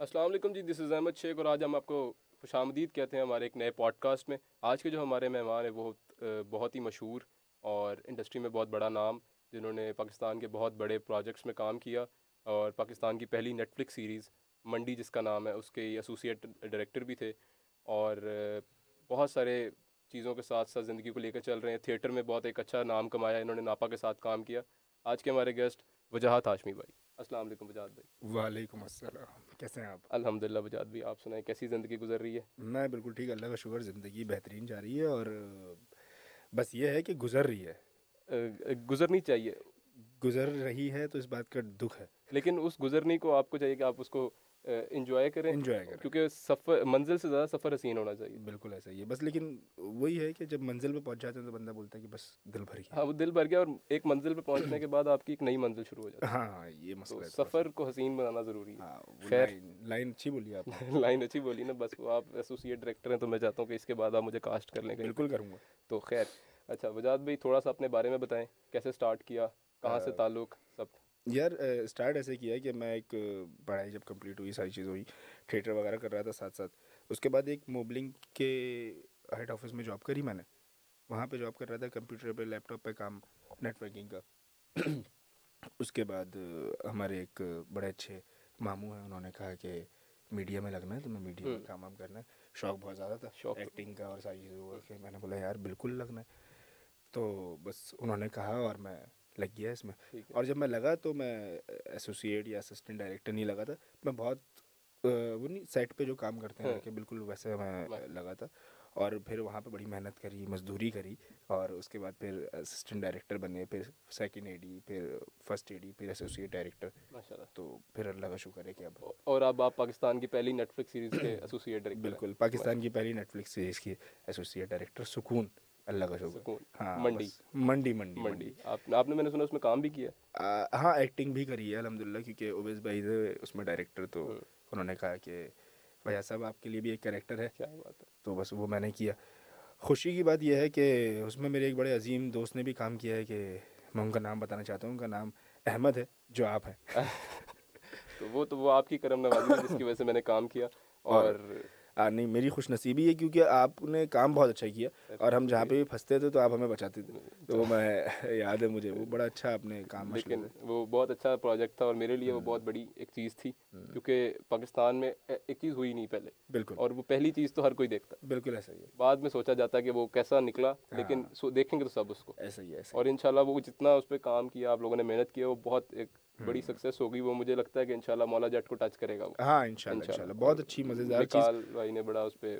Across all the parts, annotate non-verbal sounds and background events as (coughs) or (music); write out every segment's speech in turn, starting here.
السلام علیکم جی دس از احمد شیخ اور آج ہم آپ کو خوش آمدید کہتے ہیں ہمارے ایک نئے پوڈ کاسٹ میں۔ آج کے جو ہمارے مہمان ہیں، وہ بہت ہی مشہور اور انڈسٹری میں بہت بڑا نام، جنہوں نے پاکستان کے بہت بڑے پروجیکٹس میں کام کیا اور پاکستان کی پہلی نیٹ فلکس سیریز منڈی جس کا نام ہے، اس کے ایسوسیٹ ڈائریکٹر بھی تھے اور بہت سارے چیزوں کے ساتھ ساتھ زندگی کو لے کر چل رہے ہیں۔ تھیٹر میں بہت ایک اچھا نام کمایا، انہوں نے ناپا کے ساتھ کام کیا۔ آج کے ہمارے گیسٹ وجاہت ہاشمی بھائی۔ السلام علیکم وجاہت بھائی۔ وعلیکم السلام۔ کیسے ہیں آپ؟ الحمد للہ وجاہت بھی آپ سنائیں کیسی زندگی گزر رہی ہے؟ میں بالکل ٹھیک اللہ کا شکر زندگی بہترین جا رہی ہے اور بس یہ ہے کہ گزر رہی ہے۔ گزرنی چاہیے۔ گزر رہی ہے تو اس بات کا دکھ ہے۔ لیکن اس گزرنی کو آپ کو چاہیے کہ آپ اس کو انجوائے کریں انجوائے کریں. کیونکہ سفر منزل سے زیادہ سفر حسین ہونا چاہیے۔ بالکل ایسا ہی ہے۔ بس لیکن وہی ہے کہ جب منزل پہ پہنچ جاتے ہیں تو بندہ بولتا ہے کہ بس دل بھر گیا۔ ہاں وہ دل بھر گیا اور ایک منزل پہ پہنچنے کے بعد آپ کی ایک نئی منزل شروع ہو جاتی ہے۔ ہاں یہ مسئلہ ہے سفر کو حسین بنانا ضروری ہے۔ ہاں خیر۔ لائن اچھی بولی آپ (laughs) لائن اچھی بولی نا بس وہ آپ ایسوسیٹ ڈائریکٹر ہیں تو میں چاہتا ہوں کہ اس کے بعد آپ مجھے کاسٹ کر لیں گے بالکل کروں گا۔ تو خیر۔ اچھا وجاد بھائی تھوڑا سا اپنے بارے میں بتائیں کیسے اسٹارٹ کیا کہاں سے تعلق سب۔ یار اسٹارٹ ایسے کیا کہ میں ایک پڑھائی جب کمپلیٹ ہوئی ساری چیز ہوئی تھیٹر وغیرہ کر رہا تھا ساتھ ساتھ اس کے بعد ایک موبلنگ کے ہیڈ آفس میں جاب کری میں نے۔ وہاں پہ جاب کر رہا تھا کمپیوٹر پہ لیپ ٹاپ پہ کام نیٹ ورکنگ کا۔ (clears throat) اس کے بعد ہمارے ایک بڑے اچھے ماموں ہیں انہوں نے کہا کہ میڈیا میں لگنا ہے تو میں میڈیا میں کام وام کرنا ہے۔ شوق بہت زیادہ تھا شوق ایکٹنگ کا اور ساری چیزوں کا۔ میں نے بولا یار بالکل لگنا ہے۔ تو بس انہوں نے کہا اور میں لگ گیا اس میں۔ اور جب میں لگا تو میں ایسوسیٹ یا اسسٹنٹ ڈائریکٹر نہیں لگا تھا۔ میں بہت وہ نہیں سیٹ پہ جو کام کرتے ہیں کہ بالکل ویسے میں لگا تھا۔ اور پھر وہاں پہ بڑی محنت کری مزدوری کری۔ اور اس کے بعد پھر اسسٹنٹ ڈائریکٹر بنے پھر سیکنڈ اے ڈی پھر فرسٹ اے ڈی پھر ایسوسیٹ ڈائریکٹر تو پھر اللہ کا شکر ہے کہ اب اور اب آپ پاکستان کی پہلی نیٹ فلکس سیریز کے ایسوسیٹ ڈائریکٹر بالکل پاکستان کی پہلی نیٹ فلکس سیریز کی ایسوسیٹ ڈائریکٹر سکون۔ اللہ کا شکر۔ ہاں منڈی۔ منڈی منڈی منڈی۔ آپ نے میں نے سنا اس میں کام بھی کیا۔ ہاں ایکٹنگ بھی کری ہے الحمد للہ کیونکہ اویس بھائی تھے اس میں ڈائریکٹر تو انہوں نے کہا کہ بھیا صاحب آپ کے لیے بھی ایک کریکٹر ہے۔ کیا بات ہے۔ تو بس وہ میں نے کیا۔ خوشی کی بات یہ ہے کہ اس میں میرے ایک بڑے عظیم دوست نے بھی کام کیا ہے کہ میں ان کا نام بتانا چاہتا ہوں ان کا نام احمد ہے جو آپ ہیں۔ (laughs) تو وہ تو وہ آپ کی کرم نوازی جس کی وجہ سے میں نے کام کیا۔ اور نہیں میری خوش نصیبی ہے کیونکہ آپ نے کام بہت اچھا کیا اور ہم جہاں پہ بھی پھنستے تھے تو آپ ہمیں بچاتے تھے۔ تو میں یاد ہے مجھے وہ بڑا اچھا آپ نے کام لیکن وہ بہت اچھا پروجیکٹ تھا اور میرے لیے وہ بہت بڑی ایک چیز تھی کیونکہ پاکستان میں ایک چیز ہوئی نہیں پہلے۔ بالکل۔ اور وہ پہلی چیز تو ہر کوئی دیکھتا۔ بالکل ایسا ہی ہے۔ بعد میں سوچا جاتا کہ وہ کیسا نکلا لیکن دیکھیں گے تو سب اس کو۔ ایسا ہی ہے اور ان شاء اللہ وہ جتنا اس پہ کام کیا آپ لوگوں نے محنت کیا وہ بہت ایک بڑی سکسیس ہوگی وہ مجھے لگتا ہے کہ انشاءاللہ مولا جٹ کو ٹچ کرے گا ہاں انشاءاللہ انشاءاللہ۔ بہت اچھی مزیدار چیز۔ مکال بھائی نے بڑا اس پہ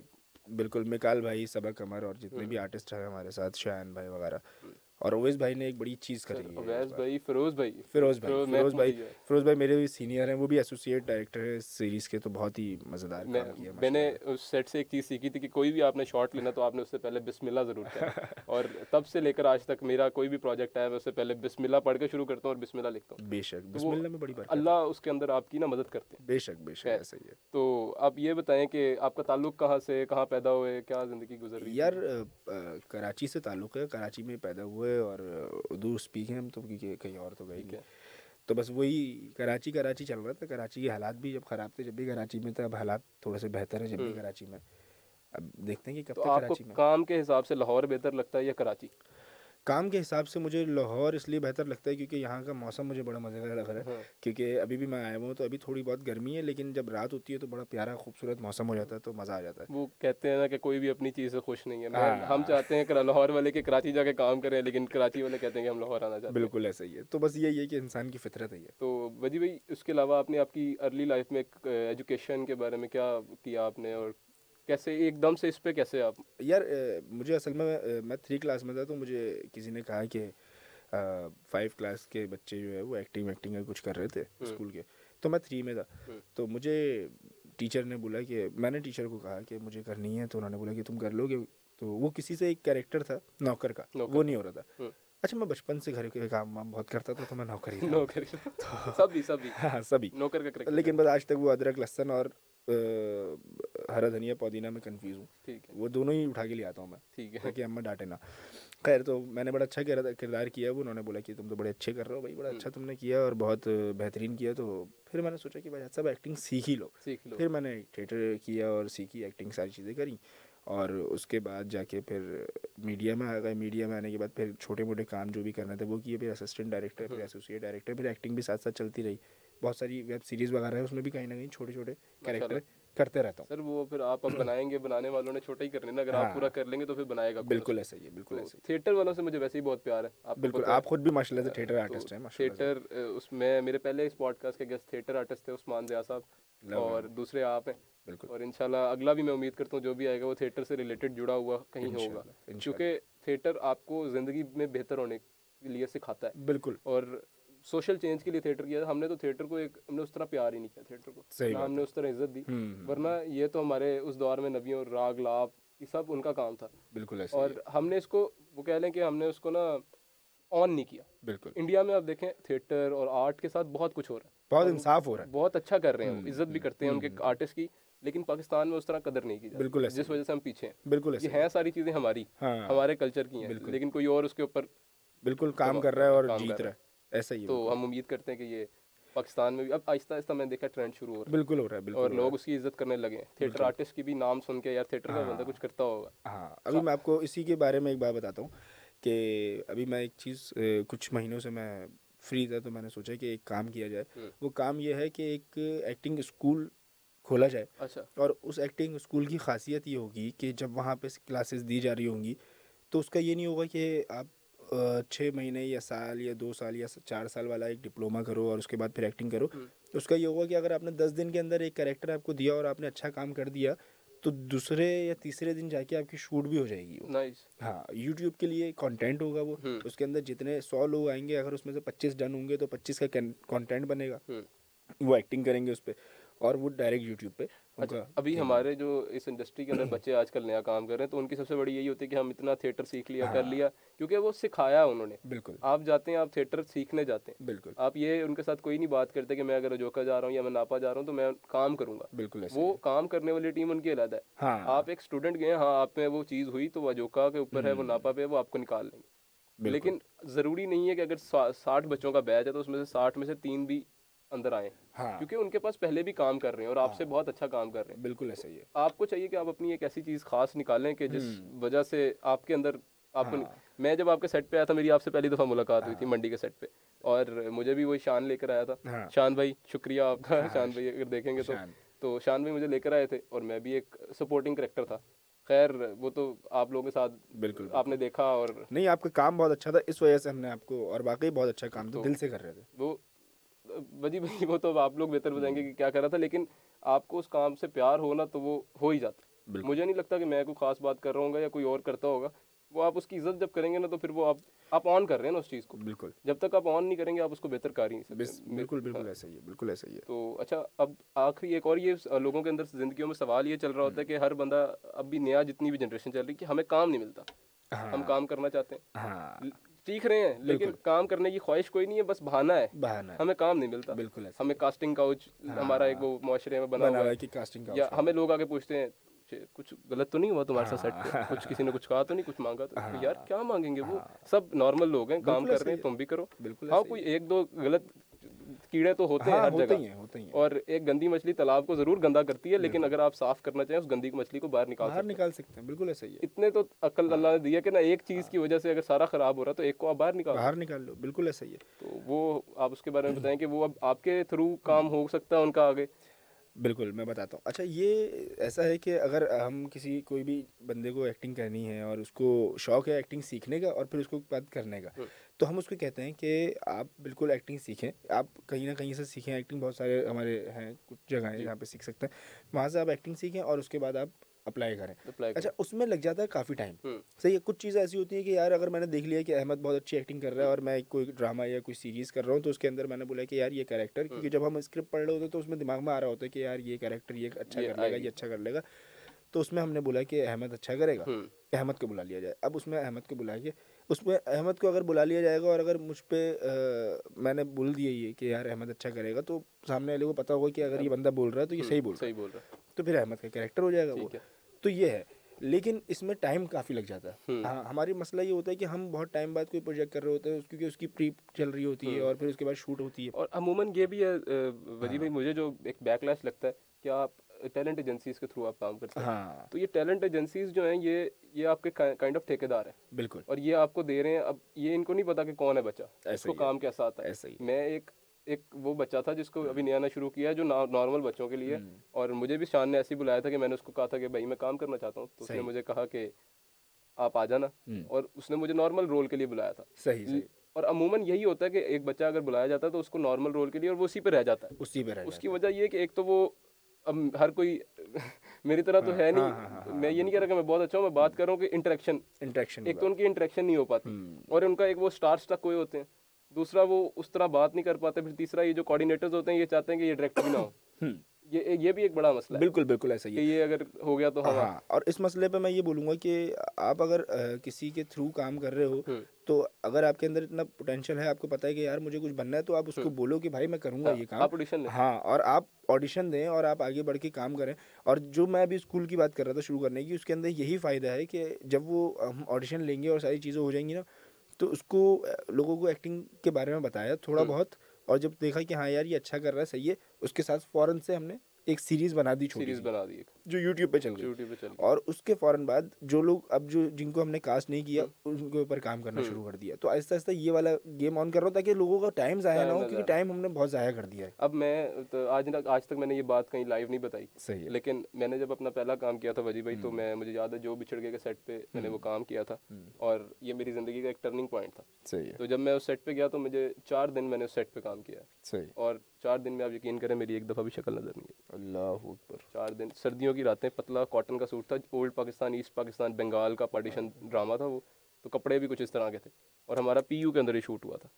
بالکل مکال بھائی سبا کمر اور جتنے بھی آرٹسٹ ہیں ہمارے ساتھ شاہن بھائی وغیرہ۔ اور اویس بھائی نے ایک بڑی چیز کری ہے اویس بھائی فیروز بھائی۔ فیروز بھائی فیروز بھائی فیروز بھائی میرے بھی سینئر ہیں وہ بھی ایسوسیٹ ڈائریکٹر ہیں سیریز کے تو بہت ہی مزیدار کام کیا میں نے اس سیٹ سے ایک چیز سیکھی تھی کہ کوئی بھی آپ نے شارٹ لینا تو آپ نے اس سے پہلے بسم اللہ ضرور کیا (laughs) اور تب سے لے کر آج تک میرا کوئی بھی پروجیکٹ آیا میں اس سے پہلے بسم اللہ پڑھ کے شروع کرتا ہوں اور بسم اللہ لکھتا ہوں۔ بے شک بسم اللہ میں بڑی بات اللہ اس کے اندر آپ کی نا مدد کرتے ہیں۔ بے شک بے شک ایسا ہی ہے۔ تو آپ یہ بتائیں کہ آپ کا تعلق کہاں سے کہاں پیدا ہوئے کیا زندگی گزر رہی یار کراچی سے تعلق ہے کراچی میں پیدا ہوئے اور اردو اسپیک ہیں ہم تو کیونکہ کہیں اور تو گئے نہیں تو بس وہی کراچی کراچی چل رہا تھا۔ کراچی کے حالات بھی جب خراب تھے جب بھی کراچی میں تھے اب حالات تھوڑے سے بہتر ہیں جب بھی کراچی میں۔ اب دیکھتے ہیں کہ کب تک کراچی میں۔ کام کے حساب سے لاہور بہتر لگتا ہے یا کراچی؟ کام کے حساب سے مجھے لاہور اس لیے بہتر لگتا ہے کیونکہ یہاں کا موسم مجھے بڑا مزے کا لگ رہا ہے۔ کیونکہ ابھی بھی میں آیا ہوں تو ابھی تھوڑی بہت گرمی ہے لیکن جب رات ہوتی ہے تو بڑا پیارا خوبصورت موسم ہو جاتا ہے تو مزہ آ جاتا ہے۔ وہ کہتے ہیں نا کہ کوئی بھی اپنی چیز سے خوش نہیں ہے۔ ہم چاہتے ہیں لاہور والے کہ کراچی جا کے کام کریں لیکن کراچی والے کہتے ہیں کہ ہم لاہور آنا چاہتے ہیں۔ بالکل ایسا ہی ہے۔ تو بس یہی ہے کہ انسان کی فطرت ہے تو وجی بھائی اس کے علاوہ آپ نے آپ کی ارلی لائف میں ایک ایجوکیشن کے بارے میں کیا کیا آپ نے اور کیسے ایک دم سے اس پہ کیسے آپ؟ یار مجھے اصل میں میں تھری کلاس میں تھا تو مجھے کسی نے کہا کہ فائیو کلاس کے بچے جو ہے وہ ایکٹنگ ویکٹنگ کا کچھ کر رہے تھے اسکول کے۔ تو میں تھری میں تھا۔ تو مجھے ٹیچر نے بولا کہ میں نے ٹیچر کو کہا کہ مجھے کرنی ہے۔ تو انہوں نے بولا کہ تم کر لو گے۔ تو وہ کسی سے ایک کریکٹر تھا نوکر کا۔ وہ نہیں ہو رہا تھا۔ اچھا میں بچپن سے گھر کے کام وام بہت کرتا تھا تو میں نوکر ہی نوکر۔ سبھی سبھی۔ ہاں سبھی۔ نوکر کا لیکن بس آج تک وہ ادرک لہسن اور ہرا دھنیا پودینہ میں کنفیوز ہوں۔ ٹھیک ہے۔ وہ دونوں ہی اٹھا کے لے آتا ہوں میں۔ ٹھیک ہے۔ کہ اماں ڈانٹے نہ خیر تو میں نے بڑا اچھا کردار کیا وہ انہوں نے بولا کہ تم تو بڑے اچھے کر رہے ہو بھائی بڑا اچھا تم نے کیا اور بہت بہترین کیا۔ تو پھر میں نے سوچا کہ بھائی اچھا، صاحب ایکٹنگ سیکھ ہی لو۔ سیکھ لو۔ پھر میں نے تھیٹر کیا اور سیکھی ایکٹنگ ساری چیزیں کریں اور اس کے بعد جا کے پھر میڈیا میں آ گئے میڈیا میں آنے کے بعد پھر چھوٹے موٹے کام جو بھی کرنا تھا وہ کیے۔ پھر اسسٹنٹ ڈائریکٹر پھر ایسوسیٹ ڈائریکٹر پھر ایکٹنگ بھی ساتھ ساتھ چلتی رہی۔ بہت ساری ویب سیریز وغیرہ ہے اس میں بھی کہیں نہ کہیں چھوٹے چھوٹے کیریکٹر کرتے رہتا ہوں۔ سر وہ پھر آپ اب بنائیں گے بنانے والوں نے چھوٹا ہی کرنے نا اگر آپ ہاں۔ پورا کر لیں گے تو پھر بنائے گا بالکل ایسا ہی ہے بالکل ایسا تھیٹر والوں سے مجھے ویسے ہی بہت پیار ہے آپ بالکل آپ خود بھی ماشاء اللہ سے تھیٹر آرٹسٹ ہیں تھیٹر اس میں میرے پہلے اس پوڈ کاسٹ کے گیسٹ تھیٹر آرٹسٹ تھے عثمان ضیاء صاحب اور دوسرے آپ ہیں۔ بالکل۔ اور انشاءاللہ اگلا بھی میں امید کرتا ہوں جو بھی آئے گا وہ تھیٹر سے ریلیٹڈ جڑا ہوا کہیں ہوگا۔ کیونکہ تھیٹر آپ کو زندگی میں بہتر ہونے کے لیے سکھاتا ہے۔ بالکل۔ اور سوشل چینج کے لیے تھیٹر کیا ہم نے تو تھیٹر کو ایک ہم نے اس طرح پیار ہی نہیں کیا تھیٹر کو۔ ہم نے اس طرح عزت دی۔ ورنہ یہ تو ہمارے اس دور میں نبیوں راگ لاپ یہ سب ان کا کام تھا۔ بالکل اور ہم نے اس کو وہ کہہ لیں کہ ہم نے اس کو نا آن نہیں کیا۔ بالکل۔ انڈیا میں آپ دیکھیں تھیٹر اور آرٹ کے ساتھ بہت کچھ ہو رہا ہے۔ بہت انصاف ہو رہا ہے۔ بہت اچھا کر رہے ہیں۔ عزت بھی کرتے ہیں ان کے آرٹسٹ کی لیکن پاکستان میں اس طرح قدر نہیں کی بالکل جس وجہ سے ہم پیچھے ہیں۔ بالکل یہ ہیں ساری چیزیں ہماری۔ ہاں۔ ہمارے کلچر کی ہیں۔ لیکن کوئی اور اس کے اوپر بالکل کام کر رہا ہے اور جیت رہا ہے۔ ایسا ہی تو ہم امید کرتے ہیں کہ یہ پاکستان میں بھی اب آہستہ آہستہ میں دیکھا ٹرینڈ شروع ہو رہا ہے۔ بالکل ہو رہا ہے بالکل اور لوگ اس کی عزت کرنے لگے تھیٹر آرٹسٹ کی بھی نام سن کے یار تھیٹر کا ہاں۔ بندہ کچھ کرتا ہوگا۔ ہاں ابھی میں آپ کو اسی کے بارے میں ایک بات بتاتا ہوں کہ ابھی میں ایک چیز کچھ مہینوں سے میں فری تھا تو میں نے سوچا کہ ایک کام کیا جائے۔ وہ کام یہ ہے کہ ایک ایکٹنگ اسکول کھولا جائے۔ اچھا۔ اور اس ایکٹنگ اسکول کی خاصیت یہ ہوگی کہ جب وہاں پہ کلاسز دی جا رہی ہوں گی تو اس کا یہ نہیں ہوگا کہ آپ چھ مہینے یا سال یا دو سال یا چار سال والا ایک ڈپلوما کرو اور اس کے بعد پھر ایکٹنگ کرو۔ اس کا یہ ہوگا کہ اگر آپ نے دس دن کے اندر ایک کریکٹر آپ کو دیا اور آپ نے اچھا کام کر دیا تو دوسرے یا تیسرے دن جا کے آپ کی شوٹ بھی ہو جائے گی ہاں یوٹیوب کے لیے کانٹینٹ ہوگا وہ۔ اس کے اندر جتنے سو لوگ آئیں گے اگر اس میں سے پچیس ڈن ہوں گے تو پچیس کا کانٹینٹ بنے گا۔ وہ ایکٹنگ کریں گے اس پہ۔ اور وہ ڈائریکٹ یوٹیوب پہ۔ اچھا ابھی ہمارے جو اس انڈسٹری کے اندر بچے آج کل نیا کام کر رہے ہیں تو ان کی سب سے بڑی یہی ہوتی ہے کہ ہم اتنا تھیٹر سیکھ لیا کر ہاں۔ لیا کیونکہ وہ سکھایا انہوں نے۔ بالکل۔ آپ جاتے ہیں آپ تھیٹر سیکھنے جاتے ہیں۔ بالکل۔ آپ یہ ان کے ساتھ کوئی نہیں بات کرتے کہ میں اگر اجوکا جا رہا ہوں یا میں ناپا جا رہا ہوں تو میں کام کروں گا۔ بالکل وہ کام کرنے والی ٹیم ان کی علیحدہ ہے۔ ہاں۔ آپ ایک اسٹوڈنٹ گئے ہاں آپ میں وہ چیز ہوئی تو وہ اجوکا کے اوپر ہے وہ ناپا پہ وہ آپ کو نکال لیں گے۔ لیکن ضروری نہیں ہے کہ اگر ساٹھ بچوں کا بیچ ہے تو اس میں سے ساٹھ میں سے تین بھی اندر آئیں۔ ہاں۔ کیونکہ ان کے پاس پہلے بھی کام کر رہے ہیں اور آپ ہاں۔ سے بہت اچھا کام کر رہے ہیں۔ بالکل ایسا ہی ہے۔ آپ کو چاہیے کہ آپ اپنی ایک ایسی چیز خاص نکالیں کہ جس وجہ سے آپ کے اندر آپ ہاں۔ میں جب آپ کے سیٹ پہ آیا تھا میری آپ سے پہلی دفعہ ملاقات ہوئی تھی منڈی کے سیٹ پہ۔ اور مجھے بھی وہی شان لے کر آیا تھا۔ شان بھائی شکریہ آپ کا۔ شان بھائی اگر دیکھیں گے تو۔ تو شان بھائی مجھے لے کر آئے تھے اور میں بھی ایک سپورٹنگ کریکٹر تھا۔ خیر وہ تو آپ لوگوں کے ساتھ بالکل۔ آپ نے دیکھا اور نہیں آپ کا کام بہت اچھا تھا۔ اس وجہ سے ہم نے آپ کو اور باقی بہت اچھا کام دل سے کر رہے تھے۔ وہ بجی بجی وہ تو آپ لوگ بہتر بتائیں گے کہ کیا کر رہا تھا لیکن آپ کو اس کام سے پیار ہونا تو وہ ہو ہی جاتا مجھے نہیں لگتا کہ میں کوئی خاص بات کر رہا ہوں گا یا کوئی اور کرتا ہوگا۔ وہ آپ اس کی عزت جب کریں گے نا تو پھر وہ آپ آپ آن کر رہے ہیں نا اس چیز کو۔ بالکل۔ جب تک آپ آن نہیں کریں گے آپ اس کو بہتر کر ہی نہیں بالکل بالکل ہاں۔ ایسا ہی ہے بالکل ایسا ہی ہے۔ تو اچھا اب آخری ایک اور یہ لوگوں کے اندر زندگیوں میں سوال یہ چل رہا ہوتا ہے کہ ہر بندہ اب بھی نیا جتنی بھی جنریشن چل رہی ہے کہ ہمیں کام نہیں ملتا۔ ہاں۔ ہم کام کرنا چاہتے ہیں۔ ہاں۔ سیکھ رہے ہیں لیکن کام کرنے کی خواہش کوئی نہیں ہے بس بہانا ہے۔ بہانا ہمیں کام نہیں ملتا۔ بالکل ہمیں کاسٹنگ کاؤچ ہمارا ایک وہ معاشرے میں بنا ہوا ہے۔ کہ کاسٹنگ یا ہمیں لوگ آگے پوچھتے ہیں کچھ غلط تو نہیں ہوا تمہارے ساتھ سیٹ کچھ کسی نے کچھ کہا تو نہیں کچھ مانگا تو یار کیا مانگیں گے وہ؟ سب نارمل لوگ ہیں کام کر رہے ہیں تم بھی کرو۔ بالکل ہاں کوئی ایک دو غلط کیڑے تو ہوتے ہیں ہاں، ہر جگہ۔ اور ایک گندی مچھلی تالاب کو ضرور گندا کرتی ہے لیکن اگر آپ صاف کرنا چاہیں اس گندی مچھلی کو باہر نکال باہر نکال سکتے ہیں بالکل ایسا ہی ہے۔ اتنے تو عقل ہاں۔ اللہ نے دیا کہ نا ایک چیز ہاں۔ کی وجہ سے اگر سارا خراب ہو رہا تو ایک کو آپ باہر نکال باہر نکال لو بالکل ایسا ہی ہے۔ تو وہ آپ اس کے بارے میں بتائیں کہ وہ اب آپ کے تھرو کام ہو سکتا ہے ان کا آگے؟ بالکل میں بتاتا ہوں۔ اچھا یہ ایسا ہے کہ اگر ہم کسی کوئی بھی بندے کو ایکٹنگ کرنی ہے اور اس کو شوق ہے ایکٹنگ سیکھنے کا اور پھر اس کو بات کرنے کا تو ہم اس کو کہتے ہیں کہ آپ بالکل ایکٹنگ سیکھیں۔ آپ کہیں نہ کہیں سے سیکھیں۔ ایکٹنگ بہت سارے ہمارے ہیں کچھ جگہیں جہاں پہ سیکھ سکتے ہیں۔ وہاں سے آپ ایکٹنگ سیکھیں اور اس کے بعد آپ اپلائی کریں۔ اچھا اس میں لگ جاتا ہے کافی ٹائم۔ صحیح ہے کچھ چیزیں ایسی ہوتی ہیں کہ یار اگر میں نے دیکھ لیا کہ احمد بہت اچھی ایکٹنگ کر رہا ہے اور میں کوئی ڈرامہ یا کوئی سیریز کر رہا ہوں تو اس کے اندر میں نے بولا کہ یار یہ کریکٹر کیونکہ جب ہم اسکرپٹ پڑھ رہے ہوتے ہیں تو اس میں دماغ میں آ رہا ہوتا ہے کہ یار یہ کریکٹر یہ اچھا کر لے گا یہ اچھا کر لے گا۔ تو اس میں ہم نے بولا کہ احمد اچھا کرے گا۔ احمد کو بلا لیا جائے۔ اب اس میں احمد کو بلا کے اس میں احمد کو اگر بلا لیا جائے گا اور اگر مجھ پہ میں نے بول دیا یہ کہ یار احمد اچھا کرے گا تو سامنے والے کو پتا ہوگا کہ اگر یہ بندہ بول رہا ہے تو یہ صحیح بول رہا ہے۔ تو پھر احمد کا کریکٹر ہو جائے گا وہ۔ تو یہ ہے۔ لیکن اس میں ٹائم کافی لگ جاتا ہے۔ ہاں ہماری مسئلہ یہ ہوتا ہے کہ ہم بہت ٹائم بعد کوئی پروجیکٹ کر رہے ہوتے ہیں کیونکہ اس کی پری چل رہی ہوتی ہے اور پھر اس کے بعد شوٹ ہوتی ہے۔ اور عموماً یہ بھی ہے وجی بھائی مجھے جو ایک بیک لیش لگتا ہے کہ آپ ٹیلنٹ ایجنسیز کے تھرو آپ کام کرتے ہیں۔ ہاں۔ تو یہ ٹیلنٹ ایجنسیز جو ہیں یہ یہ آپ کے کائنڈ آف ٹھیکے دار ہیں۔ بالکل۔ اور یہ آپ کو دے رہے ہیں۔ اب یہ ان کو نہیں پتا کہ کون ہے بچہ اس کو کام کیسا آتا ہے۔ میں ایک ایک وہ بچہ تھا جس کو ابھی نیا نیا شروع کیا ہے جو نارمل بچوں کے لیے۔ اور مجھے بھی شان نے ایسے ہی بلایا تھا کہ میں نے اس کو کہا تھا کہ بھائی میں کام کرنا چاہتا ہوں۔ تو اس نے۔ مجھے کہا کہ آپ آ جانا۔ اور اس نے مجھے نارمل رول کے لیے بلایا تھا۔ صحیح اور عموماً یہی ہوتا ہے کہ ایک بچہ اگر بلایا جاتا ہے تو اس کو نارمل رول کے لیے اور وہ اسی پہ رہ جاتا ہے۔ اسی پہ رہ اس کی وجہ یہ کہ ایک تو وہ اب ہر کوئی (laughs) میری طرح تو ہے ہاں، ہاں، ہاں، نہیں میں یہ نہیں کہہ رہا کہ میں بہت اچھا ہوں میں بات کر رہا ہوں کہ انٹریکشن انٹریکشن ایک تو ان کی انٹریکشن نہیں ہو پاتی۔ اور ان کا ایک وہ اسٹار اسٹک ہوئے ہوتے ہیں۔ دوسرا وہ اس طرح بات نہیں کر پاتے پھر تیسرا یہ جو کوآڈینیٹرز ہوتے ہیں یہ چاہتے ہیں کہ یہ ڈائریکٹ بھی نہ ہو۔ (coughs) یہ یہ بھی ایک بڑا مسئلہ ہے۔ بالکل بالکل ایسا ہی کہ یہ اگر ہو گیا تو ہاں اور اس مسئلے پہ میں یہ بولوں گا کہ آپ اگر کسی کے تھرو کام کر رہے ہو تو اگر آپ کے اندر اتنا پوٹینشیل ہے آپ کو پتا ہے کہ یار مجھے کچھ بننا ہے تو آپ اس کو بولو کہ بھائی میں کروں گا یہ کام۔ ہاں اور آپ آڈیشن دیں اور آپ آگے بڑھ کے کام کریں۔ اور جو میں ابھی اسکول کی بات کر رہا تھا شروع کرنے کی اس کے اندر یہی فائدہ ہے کہ جب وہ ہم آڈیشن لیں گے اور ساری چیزیں ہو جائیں گی نا تو اس کو لوگوں کو ایکٹنگ کے بارے میں بتایا تھوڑا بہت اور جب دیکھا کہ ہاں یار یہ اچھا کر رہا ہے صحیح ہے اس کے ساتھ فوراً سے ہم نے ایک سیریز بنا دی چھوٹی سیریز سی۔ بنا دی ایک۔ جو یوٹیوب پہ چل گئی اور اس کے فوراً بعد جو لوگ اب جو جن کو ہم نے کاسٹ نہیں کیا ان کے اوپر کام کرنا شروع کر دیا۔ تو آہستہ آہستہ یہ والا گیم آن کر رہا ہوں تاکہ لوگوں کا ٹائم ضائع نہ ہو کیونکہ ٹائم ہم نے بہت ضائع کر دیا ہے۔ اب میں آج تک آج تک میں نے یہ بات کہیں لائیو نہیں بتائی۔ صحیح لیکن میں نے جب اپنا پہلا کام کیا تھا وجی بھائی تو میں مجھے یاد ہے جو بچھڑ گئے کے سیٹ پہ میں نے وہ کام کیا تھا۔ اور یہ میری زندگی کا ایک ٹرننگ پوائنٹ تھا۔ صحیح تو جب میں اس سیٹ پہ گیا تو مجھے چار دن میں نے اس سیٹ پہ کام کیا۔ صحیح۔ اور چار دن میں آپ یقین کریں میری ایک دفعہ بھی شکل نظر نہیں اللہ اکبر۔ چار دن سردیوں کی راتیں پتلا کاٹن کا سوٹ تھا اولڈ پاکستان ایسٹ پاکستان بنگال کا پارٹیشن ڈرامہ تھا وہ تو کپڑے بھی کچھ اس طرح کے تھے اور ہمارا پی یو کے اندر ہی شوٹ ہوا تھا۔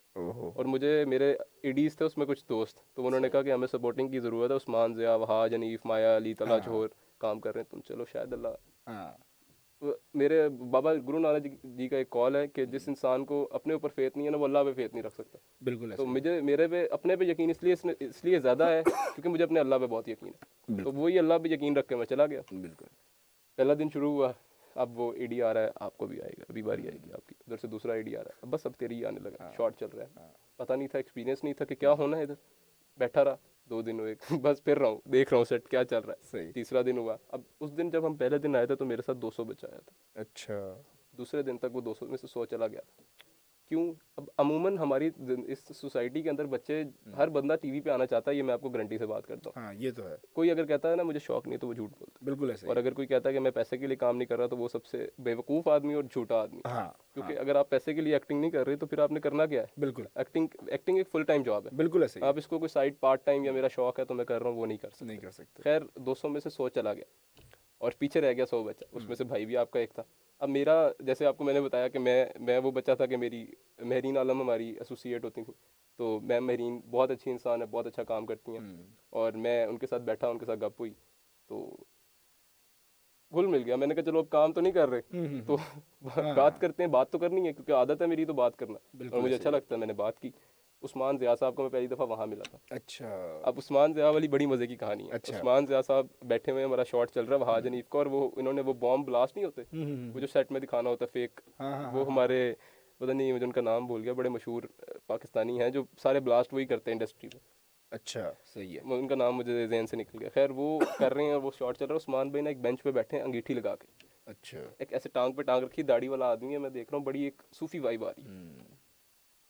اور مجھے میرے ایڈیز تھے اس میں کچھ دوست تو انہوں نے کہا کہ ہمیں سپورٹنگ کی ضرورت ہے عثمان ضیاء وہاج انیف مایا علی تلا جوہر کام کر رہے ہیں تم چلو شاید اللہ ہاں۔ میرے بابا گرو نانک جی- جی کا ایک کال ہے کہ جس انسان کو اپنے اوپر فیت نہیں ہے نا وہ اللہ پہ فیت نہیں رکھ سکتا۔ بالکل تو مجھے میرے پہ اپنے پہ یقین اس لیے اس لیے زیادہ ہے کیونکہ مجھے اپنے اللہ پہ بہت یقین ہے۔ تو وہی اللہ پہ یقین رکھ کے میں چلا گیا۔ بالکل۔ پہلا دن شروع ہوا اب وہ ای ڈی آ رہا ہے آپ کو بھی آئے گا ابھی باری آئے گی آپ کی۔ ادھر سے دوسرا ای ڈی آ رہا ہے۔ اب بس اب تیری ہی آنے لگا شارٹ چل رہا ہے۔ پتہ نہیں تھا ایکسپیرینس نہیں تھا کہ کیا ہونا ہے ادھر۔ بیٹھا رہا۔ دو دن ہوئے (laughs) بس پھر رہا ہوں دیکھ رہا ہوں سیٹ کیا چل رہا ہے۔ صحیح۔ تیسرا دن ہوا۔ اب اس دن جب ہم پہلے دن آئے تھے تو میرے ساتھ دو سو بچہ آیا تھا۔ اچھا۔ دوسرے دن تک وہ دو سو میں سے سو چلا گیا تھا۔ کیوں؟ اب عموماً ہماری اس سوسائٹی کے اندر بچے ہر بندہ ٹی وی پہ آنا چاہتا ہے یہ میں آپ کو گارنٹی سے بات کرتا ہوں۔ ہاں یہ تو ہے۔ کوئی اگر کہتا ہے نا مجھے شوق نہیں تو وہ جھوٹ بولتا بالکل ایسے اور اگر کوئی کہتا ہے کہ میں پیسے کے لیے کام نہیں کر رہا تو وہ سب سے بیوقوف آدمی اور جھوٹا آدمی ہاں کیونکہ اگر آپ پیسے کے لیے ایکٹنگ نہیں کر رہے تو پھر آپ نے کرنا کیا ہے؟ بالکل۔ ایکٹنگ ایکٹنگ ایک فل ٹائم جاب ہے۔ بالکل ایسے آپ اس کو کوئی سائڈ پارٹ ٹائم یا میرا شوق ہے تو میں کر رہا ہوں وہ نہیں کر سکتا نہیں کر سکتے۔ خیر دو سو میں سے سو چلا گیا۔ اور پیچھے رہ گیا سو بچہ اس میں سے بھائی بھی آپ کا ایک تھا۔ اب میرا جیسے آپ کو میں نے بتایا کہ میں میں وہ بچہ تھا کہ میری مہرین عالم ہماری ایسوسیٹ ہوتی تھیں۔ تو میم مہرین بہت اچھی انسان ہے بہت اچھا کام کرتی ہیں۔ اور میں ان کے ساتھ بیٹھا ان کے ساتھ گپ ہوئی۔ تو گھل مل گیا۔ میں نے کہا چلو اب کام تو نہیں کر رہے۔ تو بات کرتے ہیں بات تو کرنی ہے کیونکہ عادت ہے میری تو بات کرنا۔ اور مجھے اچھا لگتا ہے میں نے بات کی۔ عثمان ضیاء صاحب کو میں پہلی دفعہ وہاں ملا تھا۔ اچھا۔ اب عثمان ضیاء والی بڑی مزے کی کہانی ہے۔ اچھا۔ عثمان ضیاء صاحب بیٹھے ہوئے ہمارا شارٹ چل رہا ہے وہاج انیف کا اور وہ انہوں نے وہ بام بلاسٹ نہیں ہوتے؟ وہ جو سیٹ میں دکھانا ہوتا ہے فیک ہاں ہاں وہ ہمارے پتہ نہیں مجھے ان کا نام بھول گیا بڑے مشہور پاکستانی ہیں جو سارے بلاسٹ وہی کرتے ہیں انڈسٹری میں۔ اچھا صحیح ہے۔ ان کا نام مجھے ذہن سے نکل گیا۔ خیر وہ کر رہے ہیں اور وہ شارٹ چل رہا ہے۔ عثمان بھائی نے ایک بینچ پہ بیٹھے ہیں انگیٹھی لگا کے۔ اچھا۔ ایک ایسے ٹانگ پہ ٹانگ رکھی داڑھی والا آدمی ہے میں دیکھ رہا ہوں بڑی ایک صوفی وائب آ رہی ہے۔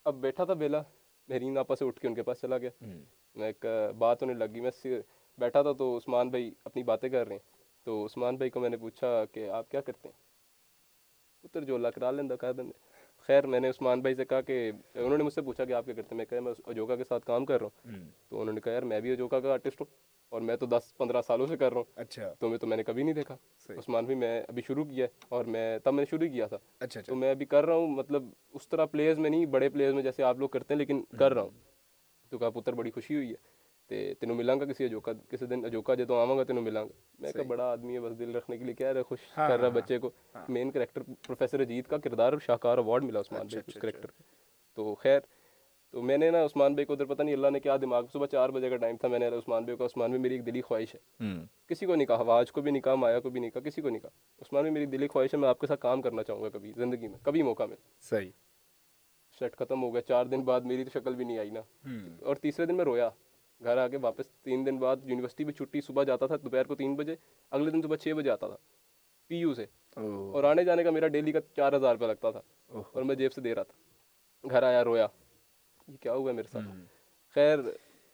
اب بیٹھا تھا بیلا مہرین آپا سے اٹھ کے ان کے پاس چلا گیا۔ میں ایک بات ہونے لگی میں بیٹھا تھا تو عثمان بھائی اپنی باتیں کر رہے ہیں۔ تو عثمان بھائی کو میں نے پوچھا کہ آپ کیا کرتے ہیں؟ پتر جو اللہ کرا لینا کہا بندے خیر میں نے عثمان بھائی سے کہا کہ انہوں نے مجھ سے پوچھا کہ آپ کیا کرتے ہیں؟ میں کہا میں اجوکا کے ساتھ کام کر رہا ہوں۔ تو انہوں نے کہا یار میں بھی اجوکا کا آرٹسٹ ہوں۔ اور میں تو دس پندرہ سالوں سے کر رہا ہوں۔ اچھا۔ تو میں تو میں نے کبھی نہیں دیکھا۔ عثمان بھی میں ابھی شروع کیا ہے اور میں تب میں نے شروع کیا تھا۔ اچھا تو میں ابھی کر رہا ہوں مطلب اس طرح پلیئرز میں نہیں بڑے پلیئرز میں جیسے آپ لوگ کرتے ہیں لیکن کر رہا ہوں۔ تو کہا پتر بੜੀ ਖੁਸ਼ੀ ਹੋਈ ਹੈ ਤੇ کسی ਮਿਲਾਂਗਾ کسی ਅਜੋਕਾ ਕਿਸੇ ਦਿਨ ਅਜੋਕਾ ਜਦੋਂ ਆਵਾਂਗਾ ਤੈਨੂੰ ਮਿਲਾਂਗਾ ਮੈਂ ਕਿਹਾ ਬੜਾ ਆਦਮੀ ਹੈ ਬਸ ਦਿਲ ਰੱਖਣੇ ਕੇ ਲਈ ਕਹਿ ਰਿਹਾ ਖੁਸ਼ ਕਰ ਰਿਹਾ ਬੱਚੇ ਕੋ ਮੇਨ ਕੈਰੈਕਟਰ ਪ੍ਰੋਫੈਸਰ ਅਜੀਤ ਦਾ ਕਿਰਦਾਰ ਸ਼ਾਹਕਾਰ ਅਵਾਰਡ ਮਿਲਾ ਉਸਮਾਨ ਬੇਗ ਉਸ ਕੈਰੈਕਟਰ تو خیر تو میں نے نا عثمان بھائی کو ادھر پتہ نہیں اللہ نے کیا دماغ صبح چار بجے کا ٹائم تھا میں نے عثمان بھائی کو عثمان بھائی میری ایک دلی خواہش ہے۔ کسی کو نہیں کہا آواز کو بھی نہیں کہا مایا کو بھی نہیں کہا کسی کو نہیں کہا۔ عثمان بھائی میری دلی خواہش ہے میں آپ کے ساتھ کام کرنا چاہوں گا کبھی زندگی میں کبھی موقع ملے۔ صحیح۔ شٹ ختم ہو گیا چار دن بعد میری تو شکل بھی نہیں آئی نا۔ اور تیسرے دن میں رویا گھر آ کے واپس تین دن بعد یونیورسٹی میں چھٹی صبح جاتا تھا دوپہر کو تین بجے اگلے دن صبح چھ بجے آتا تھا پی یو سے۔ اور آنے جانے کا میرا ڈیلی کا چار ہزار روپیہ لگتا تھا۔ اور میں جیب سے دے رہا تھا۔ گھر آیا رویا۔ یہ کیا ہوا ہے میرے ساتھ؟ خیر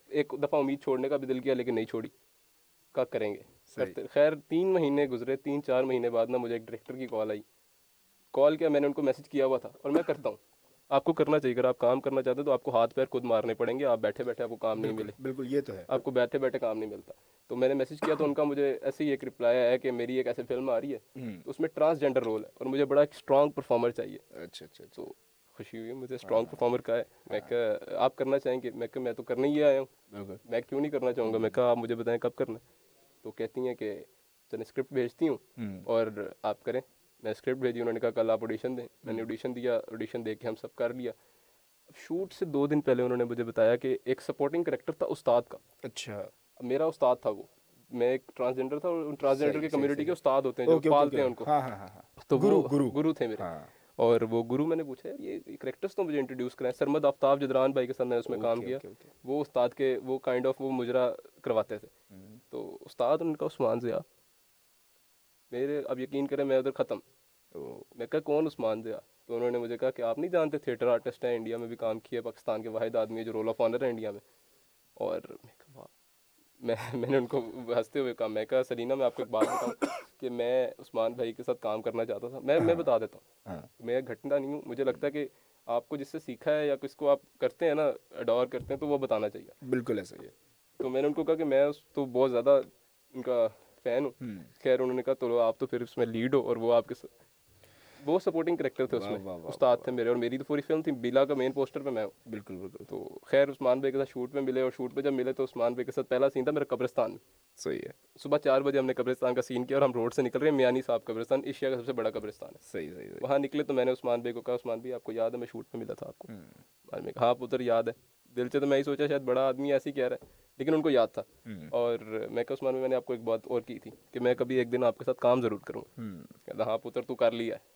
ایک دفعہ امید چھوڑنے کا بھی دل کیا لیکن نہیں چھوڑی۔ کا کریں گے؟ خیر تین مہینے گزرے تین چار مہینے بعد نا مجھے ایک ڈائریکٹر کی کال آئی۔ کال کیا میں نے ان کو میسج کیا ہوا تھا اور میں کرتا ہوں۔ آپ کو کرنا چاہیے اگر آپ کام کرنا چاہتے ہیں تو آپ کو ہاتھ پیر خود مارنے پڑیں گے۔ آپ بیٹھے بیٹھے آپ کو کام نہیں ملے۔ بالکل یہ تو ہے۔ آپ کو بیٹھے بیٹھے کام نہیں ملتا۔ تو میں نے میسج کیا تو ان کا مجھے ایسے ہی ایک رپلائی ہے کہ میری ایک ایسی فلم آ رہی ہے۔ اس میں ٹرانسجینڈر رول ہے اور مجھے بڑا ایک اسٹرانگ پرفارمر چاہیے۔ اچھا اچھا۔, اچھا۔ تو خوشی ہوئی ہے مجھے اسٹرانگ پرفارمر کا ہے۔ میں کہا آپ کرنا چاہیں گے؟ میں کہا میں تو کرنے ہی آیا ہوں۔ میں کیوں نہیں کرنا چاہوں گا؟ میں کہا آپ مجھے بتائیں کب کرنا تو کہتی ہیں کہ چلے اسکرپٹ بھیجتی ہوں اور آپ کریں۔ میں اسکرپٹ بھیجی انہوں نے کہا کل آپ آڈیشن دیں۔ میں نے آڈیشن دیا آڈیشن دے کے ہم سب کر لیا۔ شوٹ سے دو دن پہلے انہوں نے مجھے بتایا کہ ایک سپورٹنگ کریکٹر تھا استاد کا۔ اچھا۔ میرا استاد تھا وہ۔ میں ایک ٹرانسجینڈر تھا اور ٹرانسجینڈر کے کمیونٹی کے استاد ہوتے ہیں جو پالتے ہیں ان کو۔ تو گرو تھے میرے۔ اور وہ گرو میں نے پوچھا یہ کریکٹرس تو مجھے انٹروڈیوس کریں سرمد آفتاب جدران بھائی کے ساتھ میں اس میں کام کیا وہ استاد کے وہ کائنڈ آف وہ مجرا کرواتے تھے۔ hmm. تو استاد ان کا عثمان ضیاء۔ میرے اب یقین کریں میں ادھر ختم۔ oh. میں کہا کون عثمان ضیاء؟ تو انہوں نے مجھے کہا کہ آپ نہیں جانتے تھیٹر آرٹسٹ ہیں انڈیا میں بھی کام کیا پاکستان کے واحد آدمی ہے جو رول آف آنر ہیں انڈیا میں۔ اور میں میں (laughs) میں نے ان کو ہنستے ہوئے کہا میں کہا سلینا میں آپ کو ایک بات بتاؤں کہ میں عثمان بھائی کے ساتھ کام کرنا چاہتا تھا۔ میں میں بتا دیتا ہوں۔ ہاں۔ میں گھٹنا نہیں ہوں۔ مجھے لگتا ہے کہ آپ کو جس سے سیکھا ہے یا کس کو آپ کرتے ہیں نا اڈور کرتے ہیں تو وہ بتانا چاہیے۔ بالکل ایسا ہی ہے۔ تو میں نے ان کو کہا کہ میں اس تو بہت زیادہ ان کا فین ہوں۔ خیر انہوں نے کہا تو آپ تو پھر اس میں لیڈ ہو اور وہ آپ کے ساتھ وہ سپورٹنگ کریکٹر تھے اس میں استاد تھے میرے اور میری تو پوری فلم تھی بلا کا مین پوسٹر پہ میں۔ بالکل بالکل۔ تو خیر عثمان بھائی کے ساتھ شوٹ میں ملے اور شوٹ پہ جب ملے تو عثمان بھائی کے ساتھ پہلا سین تھا میرا قبرستان۔ صحیح ہے۔ صبح چار بجے ہم نے قبرستان کا سین کیا اور ہم روڈ سے نکل رہے ہیں میانی صاحب قبرستان ایشیا کا سب سے بڑا قبرستان ہے۔ صحیح صحیح وہاں نکلے تو میں نے عثمان بھائی کو کہا عثمان بھائی آپ کو یاد ہے میں شوٹ پہ ملا تھا آپ کو۔ میں کہا ہاں پتر یاد ہے۔ دل سے تو میں ہی سوچا شاید بڑا آدمی ایسے ہی کہہ رہا ہے لیکن ان کو یاد تھا۔ اور میں کہ عثمان میں نے آپ کو ایک بات اور کی تھی کہ میں کبھی ایک دن آپ کے ساتھ کام ضرور کروں گا۔ ہاں پتر تو کر لیا ہے۔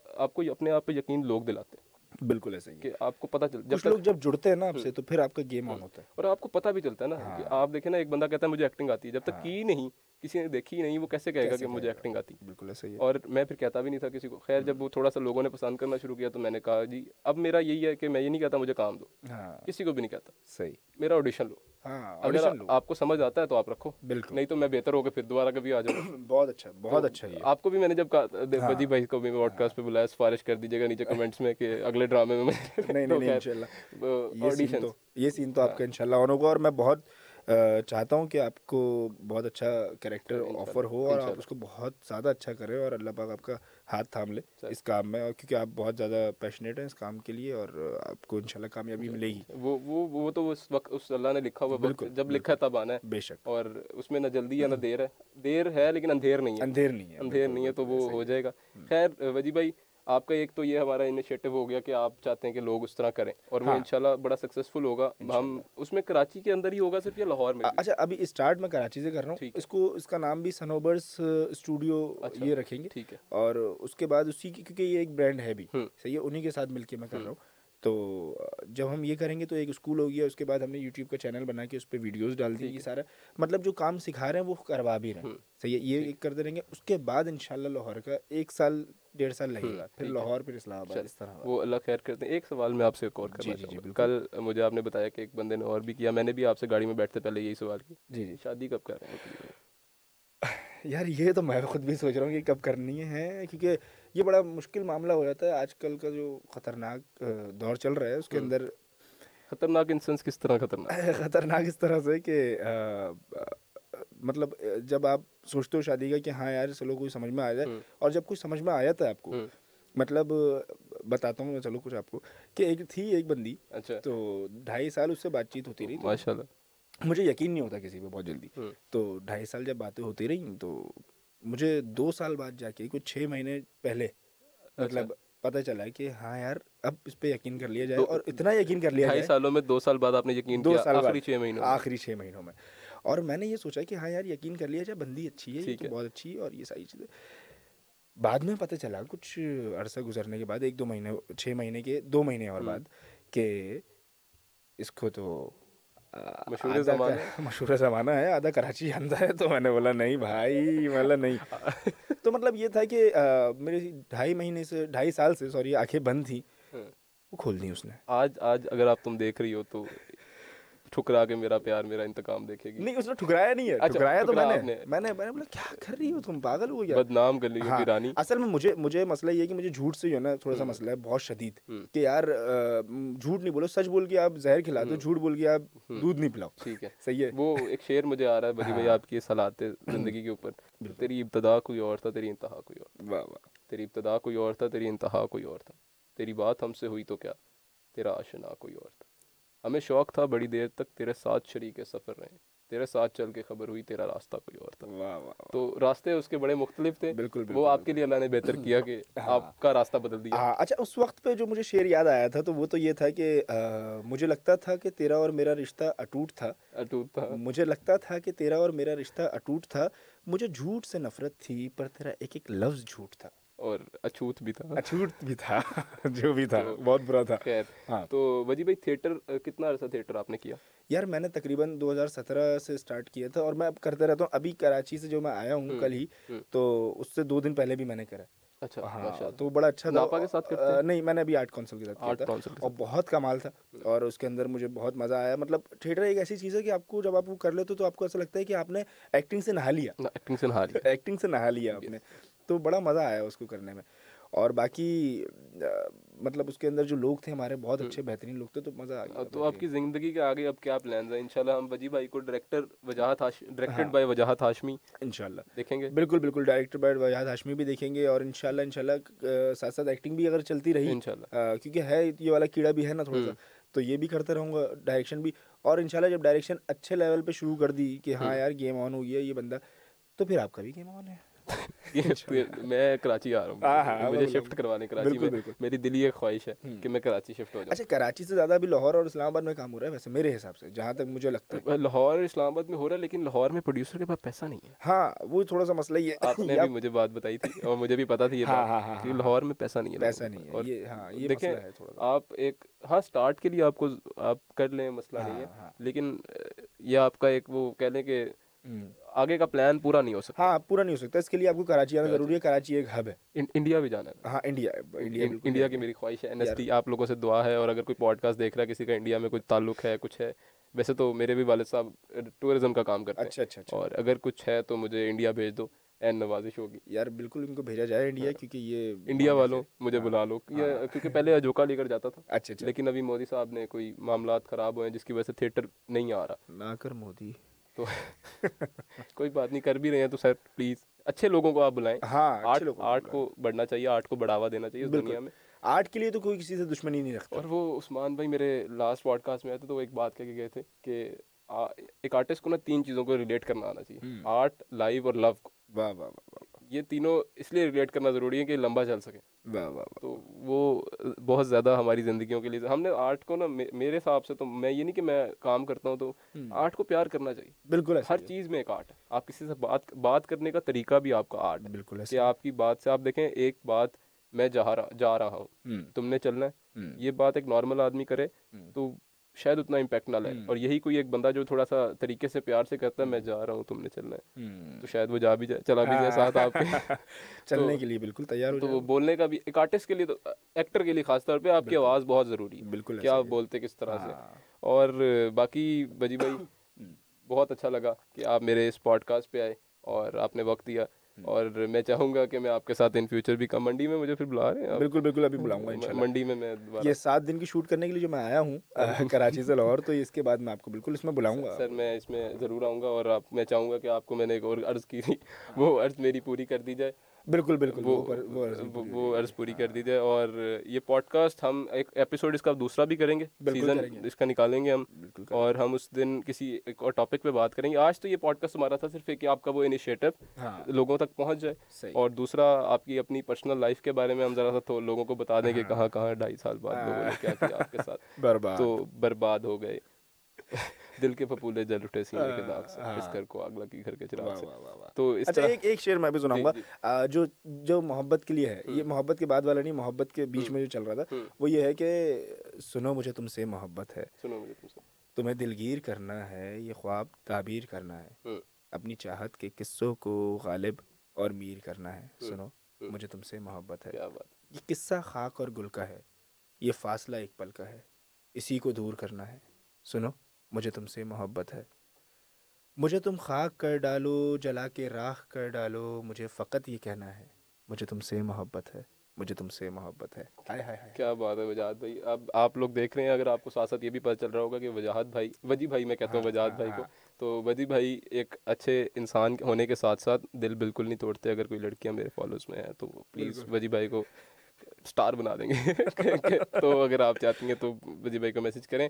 آپ کو اپنے آپ پہ یقین لوگ دلاتے ہیں بالکل ایسے ہی کہ آپ کو پتا چل کچھ لوگ جب جڑتے ہیں نا آپ سے تو پھر آپ کا گیم آن ہوتا ہے۔ اور آپ کو پتا بھی چلتا ہے نا کہ ہاں۔ آپ دیکھیں نا ایک بندہ کہتا ہے مجھے ایکٹنگ آتی ہے۔ جب تک ہاں۔ کی نہیں کسی نے دیکھی ہی نہیں وہ کیسے کہے گا کہ مجھے ایکٹنگ آتی؟ بالکل ایسا ہی اور میں پھر کہتا بھی نہیں تھا کسی کو۔ خیر جب وہ تھوڑا سا لوگوں نے پسند کرنا شروع کیا تو میں نے کہا جی اب میرا یہی ہے کہ میں یہ نہیں کہتا مجھے کام دو۔ ہاں۔ کسی کو بھی نہیں کہتا۔ صحیح۔ میرا آڈیشن لو۔ ہاں، اگر آپ کو سمجھ آتا ہے تو آپ رکھو۔ بالکل۔ نہیں تو میں بہتر ہو کے پھر دوبارہ کبھی آ جاؤں۔ (coughs) بہت اچھا بہت اچھا آپ کو بھی میں نے جب کہا ہاں۔ جی بھائی کو بھی پوڈ کاسٹ پہ بلایا سفارش کر دیجیے گا نیچے کمنٹس میں کہ اگلے ڈرامے میں (laughs) یہ سین تو آپ کا انشاءاللہ آن ہوگا اور میں بہت چاہتا ہوں کہ آپ کو بہت اچھا کریکٹر آفر ہو اور آپ اس کو بہت زیادہ اچھا کرے اور اللہ پاک آپ کا ہاتھ تھام لے اس کام میں اور کیونکہ آپ بہت زیادہ پیشنیٹ ہیں اس کام کے لیے اور آپ کو انشاءاللہ کامیابی ملے گی۔ وہ وہ وہ تو اس وقت اس اللہ نے لکھا ہوا بالکل جب لکھا تب آنا ہے۔ بے شک۔ اور اس میں نہ جلدی ہے نہ دیر ہے۔ دیر ہے لیکن اندھیر نہیں ہے۔ اندھیر نہیں ہے اندھیر نہیں ہے تو وہ ہو جائے گا۔ خیر وجی بھائی آپ کا ایک تو یہ ہمارا انیشیٹو ہو گیا کہ آپ چاہتے ہیں کہ لوگ اس طرح کریں اور وہ ہاں۔ انشاءاللہ بڑا سکسیزفل ہوگا۔ ہم اس میں کراچی کے اندر ہی ہوگا صرف یا لاہور میں اچھا ابھی اسٹارٹ میں کراچی سے کر رہا ہوں۔ اس کو اس کا نام بھی سنوبرس uh, اسٹوڈیو اچھا، یہ رکھیں گے۔ ٹھیک ہے۔ اور اس کے بعد اسی کی کیونکہ یہ ایک برانڈ ہے بھی صحیح ہے؟ انہیں کے ساتھ مل کے میں کر رہا ہوں۔ تو جب ہم یہ کریں گے تو ایک اسکول ہو گیا اس کے بعد ہم نے یوٹیوب کا چینل بنا کے اس پہ ویڈیوز ڈال دی گے سارا۔ مطلب جو کام سکھا رہے ہیں وہ کروا بھی رہے ہیں۔ صحیح ہے؟ یہ کرتے رہیں گے۔ اس کے بعد انشاءاللہ لاہور کا ایک سال ڈیڑھ سال لگے گا پھر۔ لاہور پھر اسلام آباد اس طرح۔ وہ اللہ خیر کرتے ہیں۔ ایک سوال میں آپ سے ایک اور جی، کرنا جی، جی، چاہوں گا۔ کل مجھے آپ نے بتایا کہ ایک بندے نے اور بھی کیا میں نے بھی آپ سے گاڑی میں بیٹھتے پہلے یہی سوال کیا۔ جی جی۔ شادی کب کر رہے ہیں؟ یار یہ تو میں خود بھی سوچ رہا ہوں کہ کب کرنی ہے کیونکہ یہ بڑا مشکل معاملہ ہو جاتا ہے۔ آج کل کا جو خطرناک دور چل رہا ہے اس کے۔ اندر خطرناک انسنس کس طرح خطرناک؟ (laughs) خطرناک اس طرح سے کہ مطلب جب آپ سوچتے ہو شادی کا کہ ہاں یار چلو کوئی سمجھ میں آ جائے۔ اور جب کچھ سمجھ میں آیا تھا آپ کو۔ مطلب بتاتا ہوں میں چلو کچھ آپ کو کہ ایک تھی ایک بندی۔ اچھا۔ تو ڈھائی سال اس سے بات چیت ہوتی رہی ماشاء اللہ۔ مجھے یقین نہیں ہوتا کسی پہ بہت جلدی۔ تو ڈھائی سال جب باتیں ہوتی رہیں تو مجھے دو سال بعد جا کے کچھ چھ مہینے پہلے مطلب پتہ چلا کہ ہاں یار اب اس پہ یقین کر لیا جائے اور اتنا یقین کر لیا جائے۔ سالوں میں دو سال بعد آپ نے یقین دو سال بعد۔ آخری چھ مہینوں میں۔ آخری چھ مہینوں میں۔ اور میں نے یہ سوچا کہ ہاں یار یقین کر لیا جائے بندی اچھی ہے یہ۔ بہت اچھی ہے اور یہ ساری چیزیں بعد میں پتہ چلا کچھ عرصہ گزرنے کے بعد ایک دو مہینے چھ مہینے کے دو مہینے اور۔ بعد کہ اس کو تو مشہور زمانہ (laughs) مشہور زمانہ ہے آدھا کراچی جانتا ہے تو میں نے بولا نہیں بھائی مطلب نہیں (laughs) تو مطلب یہ تھا کہ میری ڈھائی مہینے سے ڈھائی سال سے سوری آنکھیں بند تھیں۔ وہ کھول دی اس نے آج آج اگر آپ تم دیکھ رہی ہو تو ٹھکرا کے میرا پیار میرا انتقام دیکھے گی نہیں اس نے ٹھکرایا نہیں ہے اچھا، ٹھکرایا تو میں نے۔ میں نے میں نے بولا کیا کر رہی ہو تم پاگل ہو گیا بدنام کر لی ہاں، کی رانی اصل میں مجھے مجھے مسئلہ یہ ہے کہ مجھے جھوٹ سے جو ہے نا تھوڑا سا۔ مسئلہ ہے بہت شدید۔ کہ یار جھوٹ نہیں بولو سچ بول کے آپ زہر کھلا دو۔ جھوٹ بول کے آپ۔ دودھ نہیں پلاؤ ٹھیک ہے صحیح ہے وہ ایک شعر مجھے آ رہا ہے بجی بھائی ہاں۔ آپ کی صلاحات زندگی کے اوپر۔ تیری ابتدا کوئی اور تھا تیری انتہا کوئی اور واہ واہ تیری ابتدا کوئی اور تھا تیری انتہا کوئی اور تھا تیری بات ہم سے ہوئی تو کیا تیرا آشنا کوئی اور تھا ہمیں شوق تھا بڑی دیر تک تیرے ساتھ شریک سفر رہے۔ تیرے ساتھ چل کے خبر ہوئی تیرا راستہ کوئی اور تھا۔ واہ واہ واہ۔ تو راستے اس کے بڑے مختلف تھے۔ بالکل وہ آپ کے لیے اللہ نے بہتر کیا کہ ہاں۔ آپ کا راستہ بدل دیا۔ ہاں اچھا اس وقت پہ جو مجھے شعر یاد آیا تھا تو وہ تو یہ تھا کہ مجھے لگتا تھا کہ تیرا اور میرا رشتہ اٹوٹ تھا۔ اٹوٹ تھا۔ مجھے لگتا تھا کہ تیرا اور میرا رشتہ اٹوٹ تھا۔ مجھے جھوٹ سے نفرت تھی پر تیرا ایک ایک لفظ جھوٹ تھا۔ اور اچھوت بھی تھا۔ اچھوٹ بھی تھا۔ (laughs) جو بھی تھا۔ بہت برا تھا۔ خیر۔ ہاں۔ تو وجی بھائی تھیٹر کتنا عرصہ تھیٹر آپ نے کیا؟ یار میں نے تقریباً دو ہزار سترہ سے اسٹارٹ کیا تھا اور میں اب کرتا رہتا ہوں۔ ابھی کراچی سے جو میں آیا ہوں کل ہی۔ تو اس سے دو دن پہلے بھی میں نے کرا۔ اچھا ہاں تو بڑا اچھا تھا۔ کے ساتھ نہیں میں نے ابھی آرٹ کونسل کے ساتھ کیا تھا۔ اور بہت کمال تھا۔ اور اس کے اندر مجھے بہت مزہ آیا۔ مطلب تھیٹر ایک ایسی چیز ہے کہ آپ کو جب آپ وہ کر لیتے تو آپ کو ایسا لگتا ہے کہ آپ نے ایکٹنگ سے نہا لیا۔ ساتھ ایکٹنگ سے نہا لیا۔ ایکٹنگ سے نہا لیا آپ نے۔ تو بڑا مزہ آیا اس کو کرنے میں۔ اور باقی مطلب اس کے اندر جو لوگ تھے ہمارے بہت اچھے بہترین لوگ تھے تو مزہ آ گیا تو آپ کی زندگی کے آگے اب کیا پلانز ہیں؟ انشاءاللہ ہم وجی بھائی کو ڈائریکٹر وجاہت ڈائریکٹڈ ہاں۔ بائی وجاہت ہاشمی ان شاء اللہ دیکھیں گے۔ بالکل بالکل ڈائریکٹر بائی وجاد ہاشمی بھی دیکھیں گے اور ان شاء اللہ ان شاء اللہ ساتھ ساتھ ایکٹنگ بھی اگر چلتی رہی انشاءاللہ۔ کیونکہ ہے یہ والا کیڑا بھی ہے نا تھوڑا سا تو یہ بھی کرتا رہوں گا ڈائریکشن بھی۔ اور انشاءاللہ جب ڈائریکشن اچھے لیول پہ شروع کر دی کہ ہاں یار گیم آن ہو گیا یہ بندہ تو پھر آپ کا بھی گیم آن ہے۔ میں کراچی آ ہاں، رہا ہاں، ہوں مجھے شفٹ کروانے کراچی میں۔ میری دلی ایک خواہش ہے کہ میں کراچی شفٹ ہو اچھا کراچی سے زیادہ ابھی لاہور اور اسلام آباد میں کام ہو رہا ہے ویسے میرے حساب سے جہاں تک مجھے لگتا ہے۔ جاؤں لاہور اور اسلام آباد میں ہو رہا ہے لیکن لاہور میں پروڈیوسر کے پاس پیسہ نہیں ہے۔ ہاں وہ تھوڑا سا مسئلہ یہ آپ نے بھی مجھے بات بتائی تھی اور مجھے بھی پتا تھی یہ ہاں، ہاں، ہاں، ہاں، لاہور میں پیسہ نہیں ہے۔ پیسہ نہیں۔ ہے ہاں دیکھیں ہے آپ ایک ہاں سٹارٹ کے لیے آپ کو آپ کر لیں مسئلہ نہیں ہاں، ہے۔ ہاں۔ لیکن یہ آپ کا ایک وہ کہہ لیں کہ ہوں۔ آگے کا پلان پورا نہیں ہو سکتا۔ ہاں پورا نہیں ہو سکتا۔ اس کے لیے آپ کو کراچی آنا ضروری ہے۔ کراچی ایک ہب ہے۔ ان- انڈیا بھی جانا ہے۔ ہاں انڈیا انڈیا کی میری خواہش ہے۔ این ایس ٹی آپ لوگوں سے دعا ہے اور اگر کوئی پوڈ کاسٹ دیکھ رہا ہے کسی کا انڈیا میں کوئی تعلق ہے کچھ ہے ویسے تو میرے بھی والد صاحب ٹورزم کا کام کرتے ہیں۔ اچھا اچھا اچھا۔ اور اگر کچھ ہے تو مجھے انڈیا بھیج دو۔ این نوازش ہوگی۔ یار بالکل ان کو بھیجا جائے انڈیا کیونکہ یہ انڈیا والوں مجھے بلا لو۔ یہ کیونکہ پہلے اجوکا لے کر جاتا تھا۔ اچھا اچھا۔ لیکن ابھی مودی صاحب نے کوئی معاملات خراب ہوئے ہیں جس کی وجہ سے تھیٹر نہیں آ رہا۔ نہ کر مودی۔ تو (laughs) کوئی بات نہیں کر بھی رہے ہیں تو سر پلیز اچھے لوگوں کو آپ بلائیں۔ ہاں آرٹ کو بڑھنا چاہیے آرٹ کو بڑھاوا دینا چاہیے اس دنیا میں۔ آرٹ کے لیے تو کوئی کسی سے دشمنی نہیں رکھتا۔ اور وہ عثمان بھائی میرے لاسٹ پوڈ کاسٹ میں آئے تھے تو وہ ایک بات کہہ کے گئے تھے کہ ایک آرٹسٹ کو نا تین چیزوں کو ریلیٹ کرنا آنا چاہیے۔ آرٹ لائیو اور لو واہ واہ واہ۔ یہ تینوں اس لیے ریلیٹ کرنا ضروری ہے کہ لمبا چل سکے تو وہ بہت زیادہ ہماری زندگیوں کے لیے ہم نے آرٹ کو نا میرے حساب سے تو میں یہ نہیں کہ میں کام کرتا ہوں تو آرٹ کو پیار کرنا چاہیے۔ بالکل ہر چیز میں ایک آرٹ ہے۔ آپ کسی سے بات بات کرنے کا طریقہ بھی آپ کا آرٹ ہے بالکل کہ آپ کی بات سے آپ دیکھیں ایک بات میں جا رہا جا رہا ہوں۔ تم نے چلنا ہے۔ یہ بات ایک نارمل آدمی کرے۔ تو شاید اتنا امپیکٹ نہ لائے اور یہی کوئی ایک بندہ جو تھوڑا سا طریقے سے پیار سے کہتا ہے میں جا رہا ہوں تم نے چلنا ہے۔ تو شاید وہ جا بھی جائے چلا بھی جائے ساتھ آپ کے۔ (laughs) چلنے کے لیے بالکل تیار ہو تو وہ بولنے کا بھی ایک آرٹسٹ کے لیے تو ایکٹر کے لیے خاص طور پہ آپ کی آواز بہت ضروری ہے۔ بالکل کیا آپ بولتے کس طرح سے؟ اور باقی بجی بھائی بہت اچھا لگا کہ آپ میرے اس پوڈ کاسٹ پہ آئے اور آپ نے وقت دیا۔ اور میں چاہوں گا کہ میں آپ کے ساتھ ان فیوچر بھی کم منڈی میں مجھے پھر بلا رہے ہیں۔ بالکل بالکل ابھی بلاؤں گا منڈی میں میں یہ سات دن کی شوٹ کرنے کے لیے جو میں آیا ہوں (laughs) کراچی سے لاہور تو اس کے بعد میں آپ کو بالکل اس میں بلاؤں گا۔ سر میں اس میں ضرور آؤں گا اور آپ میں چاہوں گا کہ آپ کو میں نے ایک اور عرض کی تھی۔ وہ عرض میری پوری کر دی جائے۔ بالکل بالکل وہ عرض پوری کر دی جائے اور یہ پوڈ کاسٹ ہم ایک ایپیسوڈ اس کا دوسرا بھی کریں گے سیزن اس کا نکالیں گے ہم۔ اور ہم اس دن کسی ایک اور ٹاپک پہ بات کریں گے۔ آج تو یہ پوڈ کاسٹ ہمارا تھا صرف کہ آپ کا وہ انیشیٹو لوگوں تک پہنچ جائے۔ اور دوسرا آپ کی اپنی پرسنل لائف کے بارے میں ہم ذرا سا لوگوں کو بتا دیں کہ کہاں کہاں ڈھائی سال بعد لوگوں نے کیا کیا آپ کے ساتھ۔ تو برباد ہو گئے۔ دل کے پھپولے جل اٹھے سینے کے داغ سے اس گھر کو آگ لگی گھر کے چراغ سے۔ تو اس اچھا ایک ایک شعر میں بھی سناؤں گا۔ جو جو محبت کے لیے ہے یہ محبت کے بعد والا نہیں محبت کے بیچ میں جو چل رہا تھا وہ یہ ہے کہ سنو مجھے تم سے محبت ہے۔ سنو مجھے تم سے۔ تمہیں دلگیر کرنا ہے یہ خواب تعبیر کرنا ہے۔ اپنی چاہت کے قصوں کو غالب اور میر کرنا ہے۔ سنو مجھے تم سے محبت ہے۔ یہ قصہ خاک اور گل کا ہے۔ یہ فاصلہ ایک پل کا ہے۔ اسی کو دور کرنا ہے۔ سنو۔ مجھے تم سے محبت ہے۔ مجھے تم خاک کر ڈالو جلا کے راکھ کر ڈالو مجھے فقط یہ کہنا ہے مجھے تم سے محبت ہے مجھے تم سے محبت ہے۔ کیا بات ہے وجاہت بھائی؟ اب آپ لوگ دیکھ رہے ہیں اگر آپ کو ساتھ ساتھ یہ بھی پتہ چل رہا ہوگا کہ وجاہت بھائی وجی بھائی میں کہتا ہوں وجاہت بھائی کو تو وجی بھائی ایک اچھے انسان ہونے کے ساتھ ساتھ دل بالکل نہیں توڑتے اگر کوئی لڑکیاں میرے فالوز میں ہیں تو پلیز وجی بھائی کو اسٹار بنا دیں گے۔ (laughs) تو اگر آپ چاہتی ہیں تو وجی بھائی کو میسج کریں۔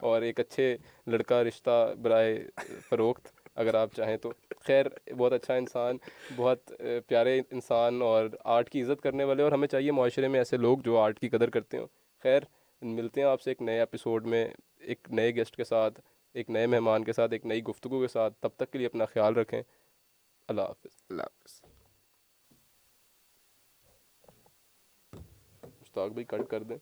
اور ایک اچھے لڑکا رشتہ برائے فروخت اگر آپ چاہیں تو۔ خیر بہت اچھا انسان بہت پیارے انسان اور آرٹ کی عزت کرنے والے۔ اور ہمیں چاہیے معاشرے میں ایسے لوگ جو آرٹ کی قدر کرتے ہوں۔ خیر ملتے ہیں آپ سے ایک نئے ایپیسوڈ میں ایک نئے گیسٹ کے ساتھ ایک نئے مہمان کے ساتھ ایک نئی گفتگو کے ساتھ۔ تب تک کے لیے اپنا خیال رکھیں۔ اللہ حافظ۔ اللہ حافظ۔ مشتاق بھائی کٹ کر دیں۔